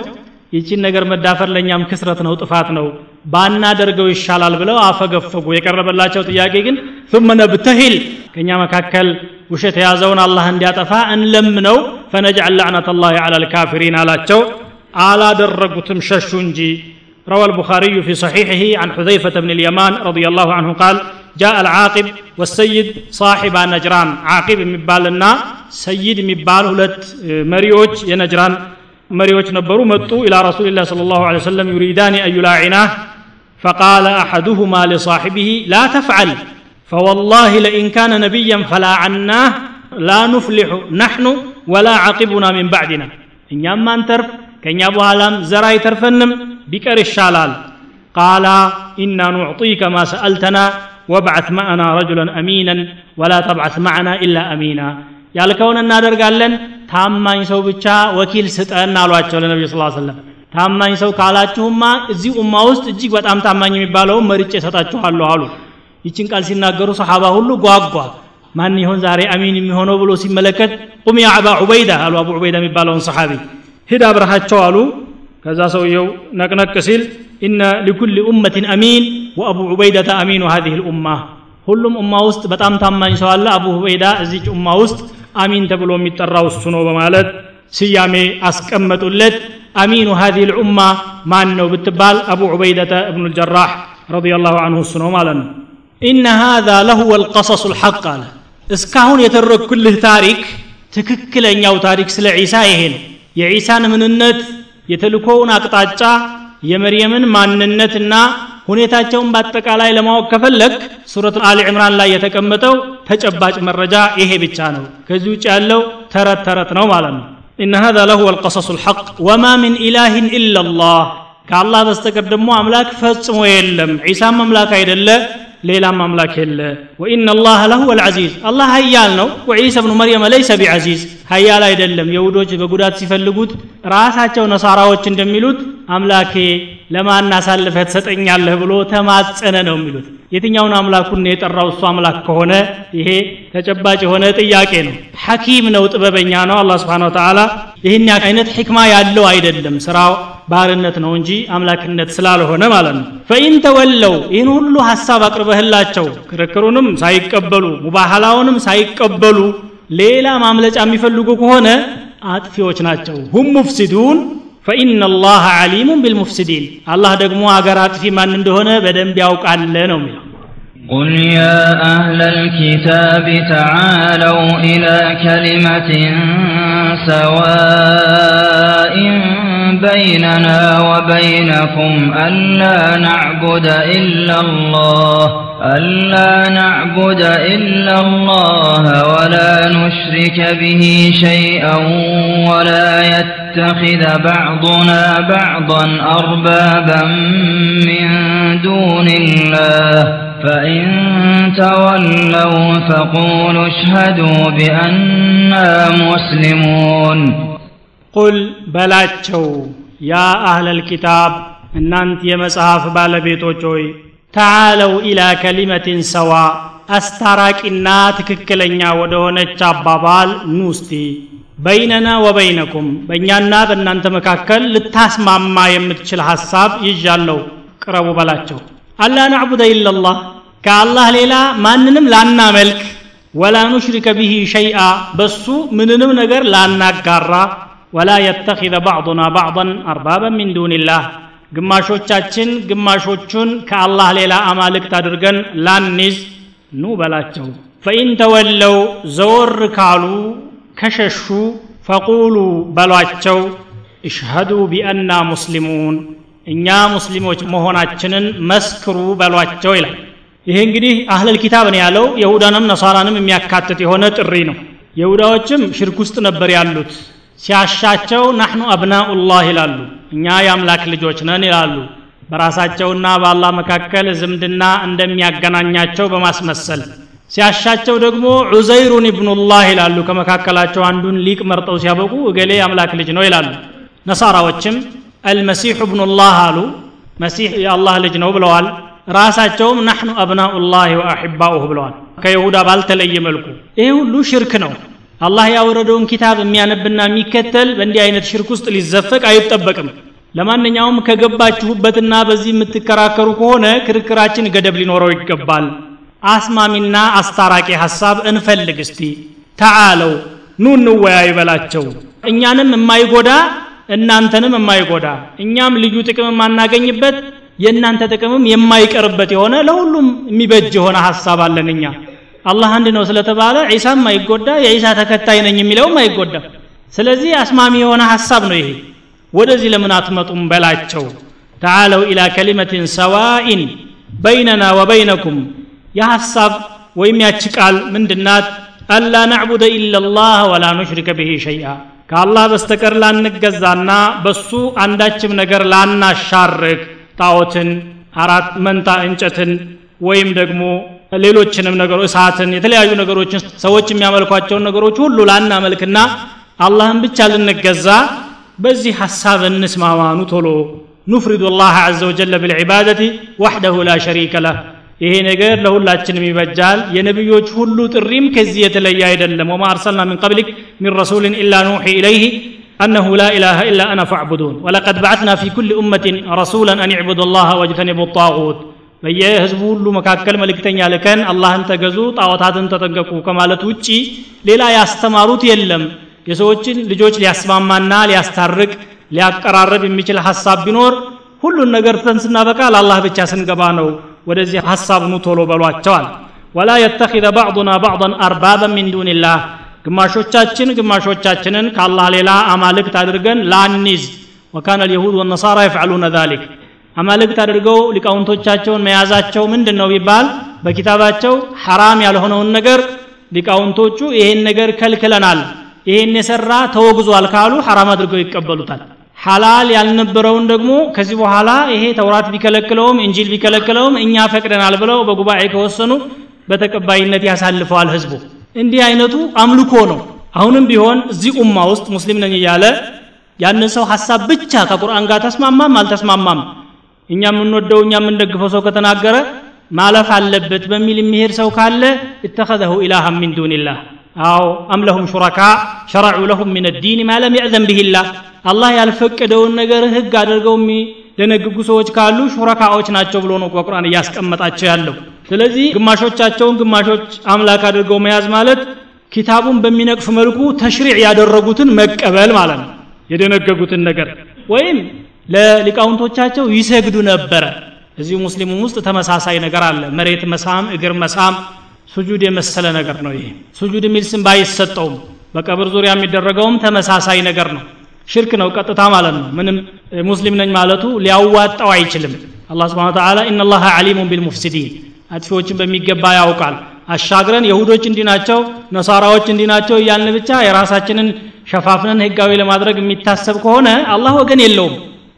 ይችን ነገር መዳፈር ለእኛም ክስረት ነው ጥፋት ነው ባናደርገው ይሻላል ብለው አፈገፈጉ የቀረበላቸው ጥያቄ ግን ثم نبتهل ከኛ መካከል ውሸት የያዘውን አላህ እንዲያጠፋ እንለምነው ፈነጅዐል ለዕነተ ላህ ዐላ ልካፊሪን አላቸው አላደረጉትም ሸሹ እንጂ روى البخاري في صحيحه عن حذيفة بن اليمان رضي الله عنه قال جاء العاقب والسيد صاحب نجران عاقب مبالنا سيد مبال هلت مريوج ينجران مريوج نبروا متوا إلى رسول الله صلى الله عليه وسلم يريدان أن يلاعناه فقال أحدهما لصاحبه لا تفعل فوالله لئن كان نبيا فلاعناه لا نفلح نحن ولا عقبنا من بعدنا إن ما انترف ከእኛ በኋላም ዘር አይተርፈንም ቢቀር ይሻላል ቃላ ኢና ኑዕጢከ ማ ሰአልተና ወብዓት ማዕና ረጁለን አሚናን ወላ ተብዓት ማዕና ኢላ አሚና ያልከውን እናደርጋለን ታማኝ ሰው ብቻ ወኪል ስጠን አሏቸው ለነቢዩ ስ ሰለም ታማኝ ሰው ካላችሁማ እዚህ ኡማ ውስጥ እጅግ በጣም ታማኝ የሚባለውን መርጬ እሰጣችኋለሁ አሉ ይችን ቃል ሲናገሩ ሰሓባ ሁሉ ጓጓ። ማን ይሆን ዛሬ አሚን የሚሆነው ብሎ ሲመለከት ቁም ያ አባ ዑበይዳ አሉ አቡ ዑበይዳ የሚባለውን ሰሓቢ። ሂድ አብረሃቸው አሉ። ከዛ ሰውየው ነቅነቅ ሲል ኢነ ሊኩል ኡመትን አሚን ወአቡ ዑበይደተ አሚኑ ሀዚህ ልኡማ። ሁሉም ኡማ ውስጥ በጣም ታማኝ ሰው አለ። አቡ ዑበይዳ እዚች ኡማ ውስጥ አሚን ተብሎ የሚጠራው እሱ ነው በማለት ስያሜ አስቀመጡለት። አሚኑ ሀዚህ ልኡማ ማን ነው ብትባል አቡ ዑበይደተ እብኑ ልጀራሕ ረዲ ላሁ አንሁ እሱ ነው ማለት ነው ኢነ ሃዛ ለሁወ ልቀሰሱ ልሐቅ አለ። እስካሁን የተረኩልህ ታሪክ ትክክለኛው ታሪክ ስለ ዒሳ ይሄ ነው። የዒሳን ምንነት የተልኮውን አቅጣጫ የመርየምን ማንነትና ሁኔታቸውን በአጠቃላይ ለማወቅ ከፈለግ ሱረት አል ዕምራን ላይ የተቀመጠው ተጨባጭ መረጃ ይሄ ብቻ ነው። ከዚህ ውጭ ያለው ተረት ተረት ነው ማለት ነው። إن هذا لهو القصص الحق وما من إله إلا الله ከአላህ በስተቀር ደግሞ አምላክ ፈጽሞ የለም። ዒሳም አምላክ አይደለ። ሌላም አምላክ የለ። ወኢነ አላህ ለሁወ ልዓዚዝ አላህ ሀያል ነው። ወዒሳ ብኑ መርየም ለይሰ ቢዓዚዝ ሀያል አይደለም። የሁዶች በጉዳት ሲፈልጉት ራሳቸው ነሳራዎች እንደሚሉት አምላኬ ለማን አሳልፈህ ትሰጠኛለህ ብሎ ተማጸነ ነው የሚሉት። የትኛውን አምላኩን የጠራው? እሱ አምላክ ከሆነ ይሄ ተጨባጭ የሆነ ጥያቄ ነው። ሐኪም ነው ጥበበኛ ነው። አላህ ስብሓን ወተዓላ ይህን አይነት ሕክማ ያለው አይደለም። ስራው ባርነት ነው እንጂ አምላክነት ስላልሆነ ማለት ነው። ፈኢን ተወለው ይህን ሁሉ ሀሳብ አቅርበህላቸው ክርክሩንም ሳይቀበሉ ሙባህላውንም ሳይቀበሉ ሌላ ማምለጫ የሚፈልጉ ከሆነ አጥፊዎች ናቸው ሁም ሙፍሲዱን ፈኢነ አላህ ዓሊሙን ቢልሙፍሲዲን አላህ ደግሞ አገር አጥፊ ማን እንደሆነ በደንብ ያውቃል ነው የሚለው قل يا أهل الكتاب تعالوا إلى كلمة سواء بيننا وبينكم ألا نعبد إلا الله ألا نعبد إلا الله ولا نشرك به شيئا ولا يتخذ بعضنا بعضا أربابا من دون الله. فإن تولوا فقولوا اشهدوا بأننا مسلمون. ቁል በላቸው። ያ አህለል ኪታብ እናንት የመጽሐፍ ባለቤቶች ሆይ ተዓለው ኢላ ከሊመትን ሰዋ አስታራቂና ትክክለኛ ወደ ሆነች አባባል ኑስቲ። በይነና ወበይነኩም በእኛና በእናንተ መካከል ልታስማማ የምትችል ሐሳብ ይዣለሁ። ቅረቡ በላቸው። አላ ናዕቡደ ኢላላህ ከአላህ ሌላ ማንንም ላናመልክ ወላ ኑሽሪከ ብሂ ሸይአ በሱ ምንንም ነገር ላናጋራ ولا يتخذ بعضنا بعضا أربابا من دون الله ግማሾቻችን ግማሾቹን ከአላህ ሌላ አማልክት አድርገን ላንይዝ ኑ በላቸው። فإن تولوا ዘወር ካሉ ከሸሹ فقولوا በሏቸው። اشهدوا بأنا مسلمون እኛ ሙስሊሞች መሆናችንን መስክሩ በሏቸው ይላል። ይሄ እንግዲህ أهل الكتاب ነው ያለው። የሁዳንም ነሳራንም የሚያካትት የሆነ ጥሪ ነው። የሁዳዎችም ሽርክ ውስጥ ነበር ያሉት ሲያሻቸው ናሕኑ አብናኡላህ ይላሉ። እኛ የአምላክ ልጆች ነን ይላሉ። በራሳቸውና በአላህ መካከል ዝምድና እንደሚያገናኛቸው በማስመሰል። ሲያሻቸው ደግሞ ዑዘይሩን ኢብኑላህ ይላሉ። ከመካከላቸው አንዱን ሊቅ መርጠው ሲያበቁ እገሌ አምላክ ልጅ ነው ይላሉ። ነሳራዎችም አልመሲሑ እብኑላህ አሉ። መሲሕ የአላህ ልጅ ነው ብለዋል። ራሳቸውም ናሕኑ አብናኡላህ ወአሕባኡህ ብለዋል። ከይሁዳ ባልተለየ መልኩ። ይህ ሁሉ ሽርክ ነው አላህ ያወረደውን ኪታብ የሚያነብና የሚከተል በእንዲህ አይነት ሽርክ ውስጥ ሊዘፈቅ አይጠበቅም። ለማንኛውም ከገባችሁበትና በዚህ የምትከራከሩ ከሆነ ክርክራችን ገደብ ሊኖረው ይገባል። አስማሚና አስታራቂ ሐሳብ እንፈልግ እስቲ። ተዓለው ኑ እንወያይ በላቸው። እኛንም የማይጎዳ እናንተንም የማይጎዳ እኛም ልዩ ጥቅም የማናገኝበት የእናንተ ጥቅምም የማይቀርበት የሆነ ለሁሉም የሚበጅ የሆነ ሐሳብ አለን እኛ አላህ አንድ ነው ስለተባለ ዒሳም አይጎዳ የዒሳ ተከታይ ነኝ የሚለውም አይጎዳ ስለዚህ አስማሚ የሆነ ሐሳብ ነው ይሄ። ወደዚህ ለምን አትመጡም በላቸው? ተዓለው ኢላ ከሊመትን ሰዋኢን በይነና ወበይነኩም። የሐሳብ ወይም ያቺ ቃል ምንድናት? አላ ናዕቡደ ኢላላህ ወላ ኑሽሪከ ብሂ ሸይአ። ከአላህ በስተቀር ላንገዛና በሱ አንዳችም ነገር ላናሻርክ። ጣዖትን አራት መንታ እንጨትን ወይም ደግሞ ሌሎችንም ነገሮች እሳትን የተለያዩ ነገሮችን ሰዎች የሚያመልኳቸውን ነገሮች ሁሉ ላናመልክና አላህን ብቻ ልንገዛ በዚህ ሐሳብ እንስማማኑ ቶሎ ኑፍሪዱ ላህ አዘ ወጀለ ብልዕባደቲ ዋሕደሁ ላ ሸሪከ ለህ ይሄ ነገር ለሁላችንም ይበጃል የነቢዮች ሁሉ ጥሪም ከዚህ የተለየ አይደለም ወማ አርሰልና ምን ቀብሊክ ሚን ረሱልን ኢላ ኑሒ ኢለይህ أنه لا إله إلا أنا فاعبدون ولقد بعثنا في كل أمة رسولا أن يعبدوا الله واجتنبوا الطاغوت በየህዝቡ ሁሉ መካከል መልእክተኛ ልከን አላህን ተገዙ ጣዖታትን ተጠንቀቁ ከማለት ውጪ ሌላ ያስተማሩት የለም። የሰዎችን ልጆች ሊያስማማና ሊያስታርቅ ሊያቀራረብ የሚችል ሐሳብ ቢኖር ሁሉን ነገር ትተን ስናበቃ ለአላህ ብቻ ስንገባ ነው። ወደዚህ ሐሳብ ኑ ቶሎ በሏቸዋል። ወላ የተኪዘ ባዕዱና ባዕضን አርባበን ሚን ዱንላህ ግማሾቻችን ግማሾቻችንን ከአላህ ሌላ አማልክት አድርገን ላኒዝ ወካነ ልየሁድ ወነሳራ የፍዕሉነ ዛሊክ አማልክት አድርገው ሊቃውንቶቻቸውን መያዛቸው ምንድን ነው ቢባል በኪታባቸው ሐራም ያልሆነውን ነገር ሊቃውንቶቹ ይሄን ነገር ከልክለናል ይሄን የሰራ ተወግዟል ካሉ ሐራም አድርገው ይቀበሉታል። ሐላል ያልነበረውን ደግሞ ከዚህ በኋላ ይሄ ተውራት ቢከለክለውም እንጂል ቢከለክለውም እኛ ፈቅደናል ብለው በጉባኤ ከወሰኑ በተቀባይነት ያሳልፈዋል ህዝቡ እንዲህ አይነቱ አምልኮ ነው። አሁንም ቢሆን እዚህ ኡማ ውስጥ ሙስሊም ነኝ እያለ ያንን ሰው ሐሳብ ብቻ ከቁርአን ጋር ተስማማም አልተስማማም እኛ የምንወደው እኛ የምንደግፈው ሰው ከተናገረ ማለፍ አለበት በሚል የሚሄድ ሰው ካለ እተኸዘሁ ኢላሃን ሚን ዱንላህ አዎ አም ሹረካ ሸረዑ ለሁም ምን ዲን ማ ለም የእዘን አላህ ያልፈቀደውን ነገር ህግ አድርገው የሚደነግጉ ሰዎች ካሉ ሹረካዎች ናቸው ብሎ ነው በቁርአን እያስቀመጣቸው ያለው። ስለዚህ ግማሾቻቸውን ግማሾች አምላክ አድርገው መያዝ ማለት ኪታቡን በሚነቅፍ መልኩ ተሽሪዕ ያደረጉትን መቀበል ማለት ነው። የደነገጉትን ነገር ወይም ለሊቃውንቶቻቸው ይሰግዱ ነበረ። እዚሁ ሙስሊሙም ውስጥ ተመሳሳይ ነገር አለ። መሬት መሳም እግር መሳም ሱጁድ የመሰለ ነገር ነው ይሄ። ሱጁድ የሚል ስም ባይሰጠውም በቀብር ዙሪያ የሚደረገውም ተመሳሳይ ነገር ነው። ሽርክ ነው ቀጥታ ማለት ነው። ምንም ሙስሊም ነኝ ማለቱ ሊያዋጣው አይችልም። አላህ ስብሓን ተዓላ ኢነላሃ ዓሊሙን ቢልሙፍሲዲን አጥፊዎችን በሚገባ ያውቃል። አሻግረን የሁዶች እንዲህ ናቸው ነሳራዎች ናቸው እያልን ብቻ የራሳችንን ሸፋፍነን ህጋዊ ለማድረግ የሚታሰብ ከሆነ አላህ ወገን የለውም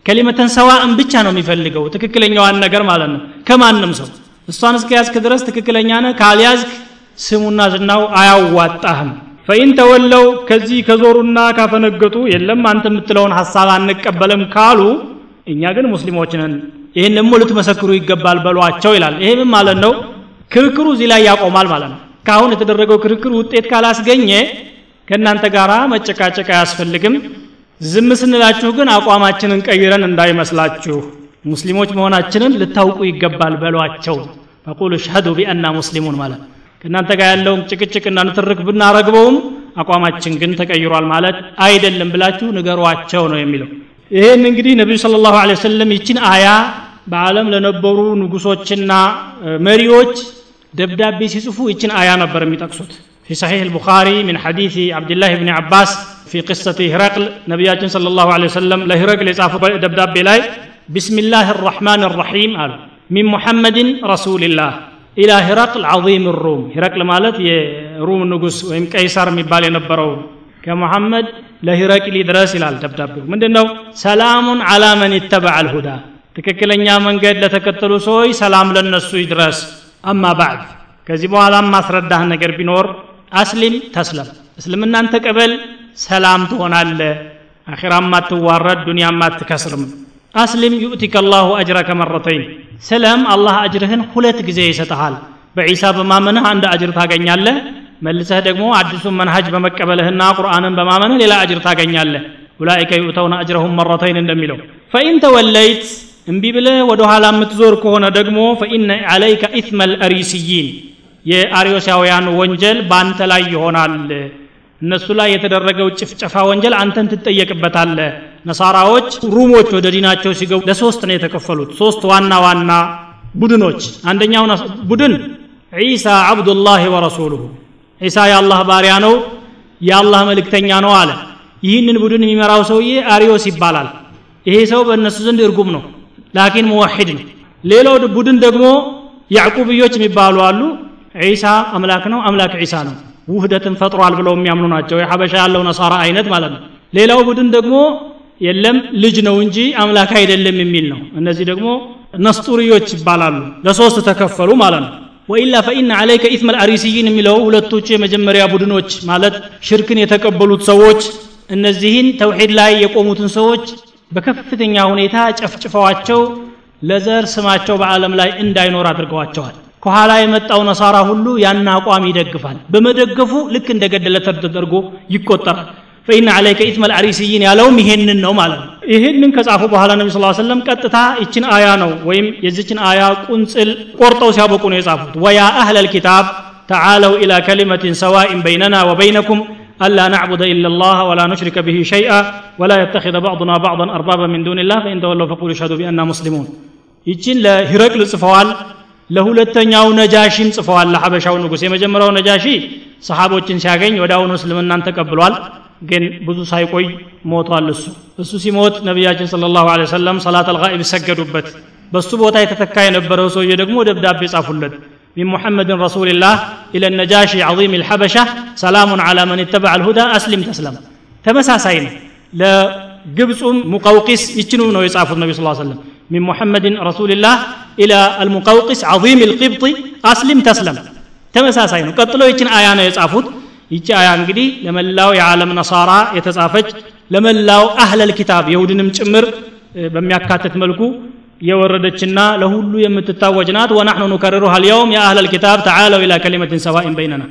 ከሊመተን ሰዋእን ብቻ ነው የሚፈልገው። ትክክለኛዋን ነገር ማለት ነው። ከማንም ሰው እሷን እስከ ያዝክ ድረስ ትክክለኛ ነህ። ካልያዝክ ስሙና ዝናው አያዋጣህም። ፈኢን ተወለው ከዚህ ከዞሩና ካፈነገጡ የለም አንተ የምትለውን ሐሳብ አንቀበልም ካሉ እኛ ግን ሙስሊሞች ነን ይህን ደግሞ ልትመሰክሩ ይገባል በሏቸው ይላል። ይሄ ምን ማለት ነው? ክርክሩ እዚህ ላይ ያቆማል ማለት ነው። ካሁን የተደረገው ክርክር ውጤት ካላስገኘ ከእናንተ ጋር መጨቃጨቅ አያስፈልግም ዝም ስንላችሁ ግን አቋማችንን ቀይረን እንዳይመስላችሁ ሙስሊሞች መሆናችንን ልታውቁ ይገባል በሏቸው ፈቁሉ ሽሀዱ ቢአና ሙስሊሙን ማለት ከእናንተ ጋር ያለውን ጭቅጭቅና ንትርክ ብናረግበውም አቋማችን ግን ተቀይሯል ማለት አይደለም ብላችሁ ንገሯቸው ነው የሚለው ይህን እንግዲህ ነቢዩ ስለ ላሁ ወሰለም ይችን አያ በዓለም ለነበሩ ንጉሶችና መሪዎች ደብዳቤ ሲጽፉ ይችን አያ ነበር የሚጠቅሱት في صحيح البخاري من حديث عبد الله بن عباس ፊ ቅሰቲ ሂረቅል ነቢያችን صلى الله عليه وسلم ለሂረቅል የጻፉ ደብዳቤ ላይ بسم الله الرحمن الرحيم አሉ። من محمد رسول الله إلى هرقل عظيم الروم ሂረቅል ማለት የሩም ንጉስ ወይም ቀይሳር የሚባል የነበረው ከሙሐመድ ለሂረቅሊ ድረስ ይላል ደብዳቤው። ምንድን ነው ሰላሙን አላ መን ይተበዐ አልሁዳ ትክክለኛ መንገድ ለተከተሉ ሰዎች ሰላም ለነሱ ይድረስ። አማ ባዕድ ከዚህ በኋላ ማስረዳህ ነገር ቢኖር አስሊም ተስለም። እስልምናን ተቀበል ሰላም ትሆናለ አኺራም አትዋረድ ዱንያም አትከስርም። አስሊም ዩእቲከ አላሁ አጅረከ መረተይን ስለም አላህ አጅርህን ሁለት ጊዜ ይሰጠሃል በዒሳ በማመንህ አንድ አጅር ታገኛለህ። መልሰህ ደግሞ አዲሱን መንሃጅ በመቀበልህና ቁርአንን በማመንህ ሌላ አጅር ታገኛለህ። ኡላኢከ ዩእተውነ አጅረሁም መረተይን እንደሚለው። ፈኢን ተወለይት እምቢ ብለህ ወደ ኋላ የምትዞር ከሆነ ደግሞ ፈኢነ ዓለይከ ኢትመ ልአሪስይን የአርዮሳውያን ወንጀል በአንተ ላይ ይሆናል እነሱ ላይ የተደረገው ጭፍጨፋ ወንጀል አንተን ትጠየቅበታለ ነሳራዎች ሩሞች ወደ ዲናቸው ሲገቡ ለሶስት ነው የተከፈሉት። ሶስት ዋና ዋና ቡድኖች። አንደኛው ቡድን ዒሳ አብዱላህ ወረሱሉሁ። ዒሳ የአላህ ባሪያ ነው የአላህ መልእክተኛ ነው አለ። ይህንን ቡድን የሚመራው ሰውዬ አሪዮስ ይባላል። ይሄ ሰው በእነሱ ዘንድ እርጉም ነው ላኪን ሙዋሒድ ነው። ሌላው ቡድን ደግሞ ያዕቁብዮች የሚባሉ አሉ። ዒሳ አምላክ ነው አምላክ ዒሳ ነው ውህደትን ፈጥሯል ብለው የሚያምኑ ናቸው። የሐበሻ ያለው ነሳራ አይነት ማለት ነው። ሌላው ቡድን ደግሞ የለም ልጅ ነው እንጂ አምላክ አይደለም የሚል ነው። እነዚህ ደግሞ ነስጡሪዮች ይባላሉ። ለሶስት ተከፈሉ ማለት ነው። ወኢላ ፈኢነ ዓለይከ ኢትመ ልአሪስይን የሚለው ሁለቶቹ የመጀመሪያ ቡድኖች ማለት ሽርክን የተቀበሉት ሰዎች እነዚህን ተውሒድ ላይ የቆሙትን ሰዎች በከፍተኛ ሁኔታ ጨፍጭፈዋቸው ለዘር ስማቸው በዓለም ላይ እንዳይኖር አድርገዋቸዋል ከኋላ የመጣው ነሳራ ሁሉ ያን አቋም ይደግፋል በመደገፉ ልክ እንደገደለ ተደርጎ ይቆጠራል ፈኢነ ዓለይከ ኢትመ ልአሪስይን ያለውም ይሄንን ነው ማለት ነው ይህንን ከጻፉ በኋላ ነቢ ስ ሰለም ቀጥታ ይችን አያ ነው ወይም የዚችን አያ ቁንጽል ቆርጠው ሲያበቁ ነው የጻፉት ወያ አህለ ልኪታብ ተዓለው ኢላ ከሊመትን ሰዋኢን በይነና ወበይነኩም ألا نعبد إلا الله ولا نشرك به شيئا ولا يتخذ بعضنا بعضا أربابا من دون الله فإن تولوا فقولوا اشهدوا بأننا مسلمون ይችን ለሂረቅል ጽፈዋል ለሁለተኛው ነጃሺም ጽፈዋል ለሐበሻው ንጉሥ የመጀመሪያው ነጃሺ ሰሓቦችን ሲያገኝ ወደ አሁኑ እስልምናን ተቀብሏል ግን ብዙ ሳይቆይ ሞቷል እሱ እሱ ሲሞት ነቢያችን ስለ ላሁ ሰለም ሰላት አልጋኢብ ሰገዱበት በሱ ቦታ የተተካ የነበረው ሰውዬ ደግሞ ደብዳቤ ጻፉለት من محمد رسول الله إلى النجاشي عظيم الحبشة سلام على من اتبع الهدى أسلم تسلم تمساسين لقبص مقوقس يتنو نو يصعف النبي صلى الله عليه وسلم من محمد رسول الله إلى المقوقس عظيم القبط أسلم تسلم ተመሳሳይ ነው ቀጥሎ ይችን አያ ነው የጻፉት ይቺ አያ እንግዲህ ለመላው የዓለም ነሳራ የተጻፈች ለመላው አህለል ኪታብ የሁድንም ጭምር በሚያካትት መልኩ የወረደችና ለሁሉ የምትታወጅ ናት ወናሕኑ ኑከርሩሃ አልየውም የአህለል ኪታብ ተዓለው ኢላ ከሊመትን ሰዋኢን በይነና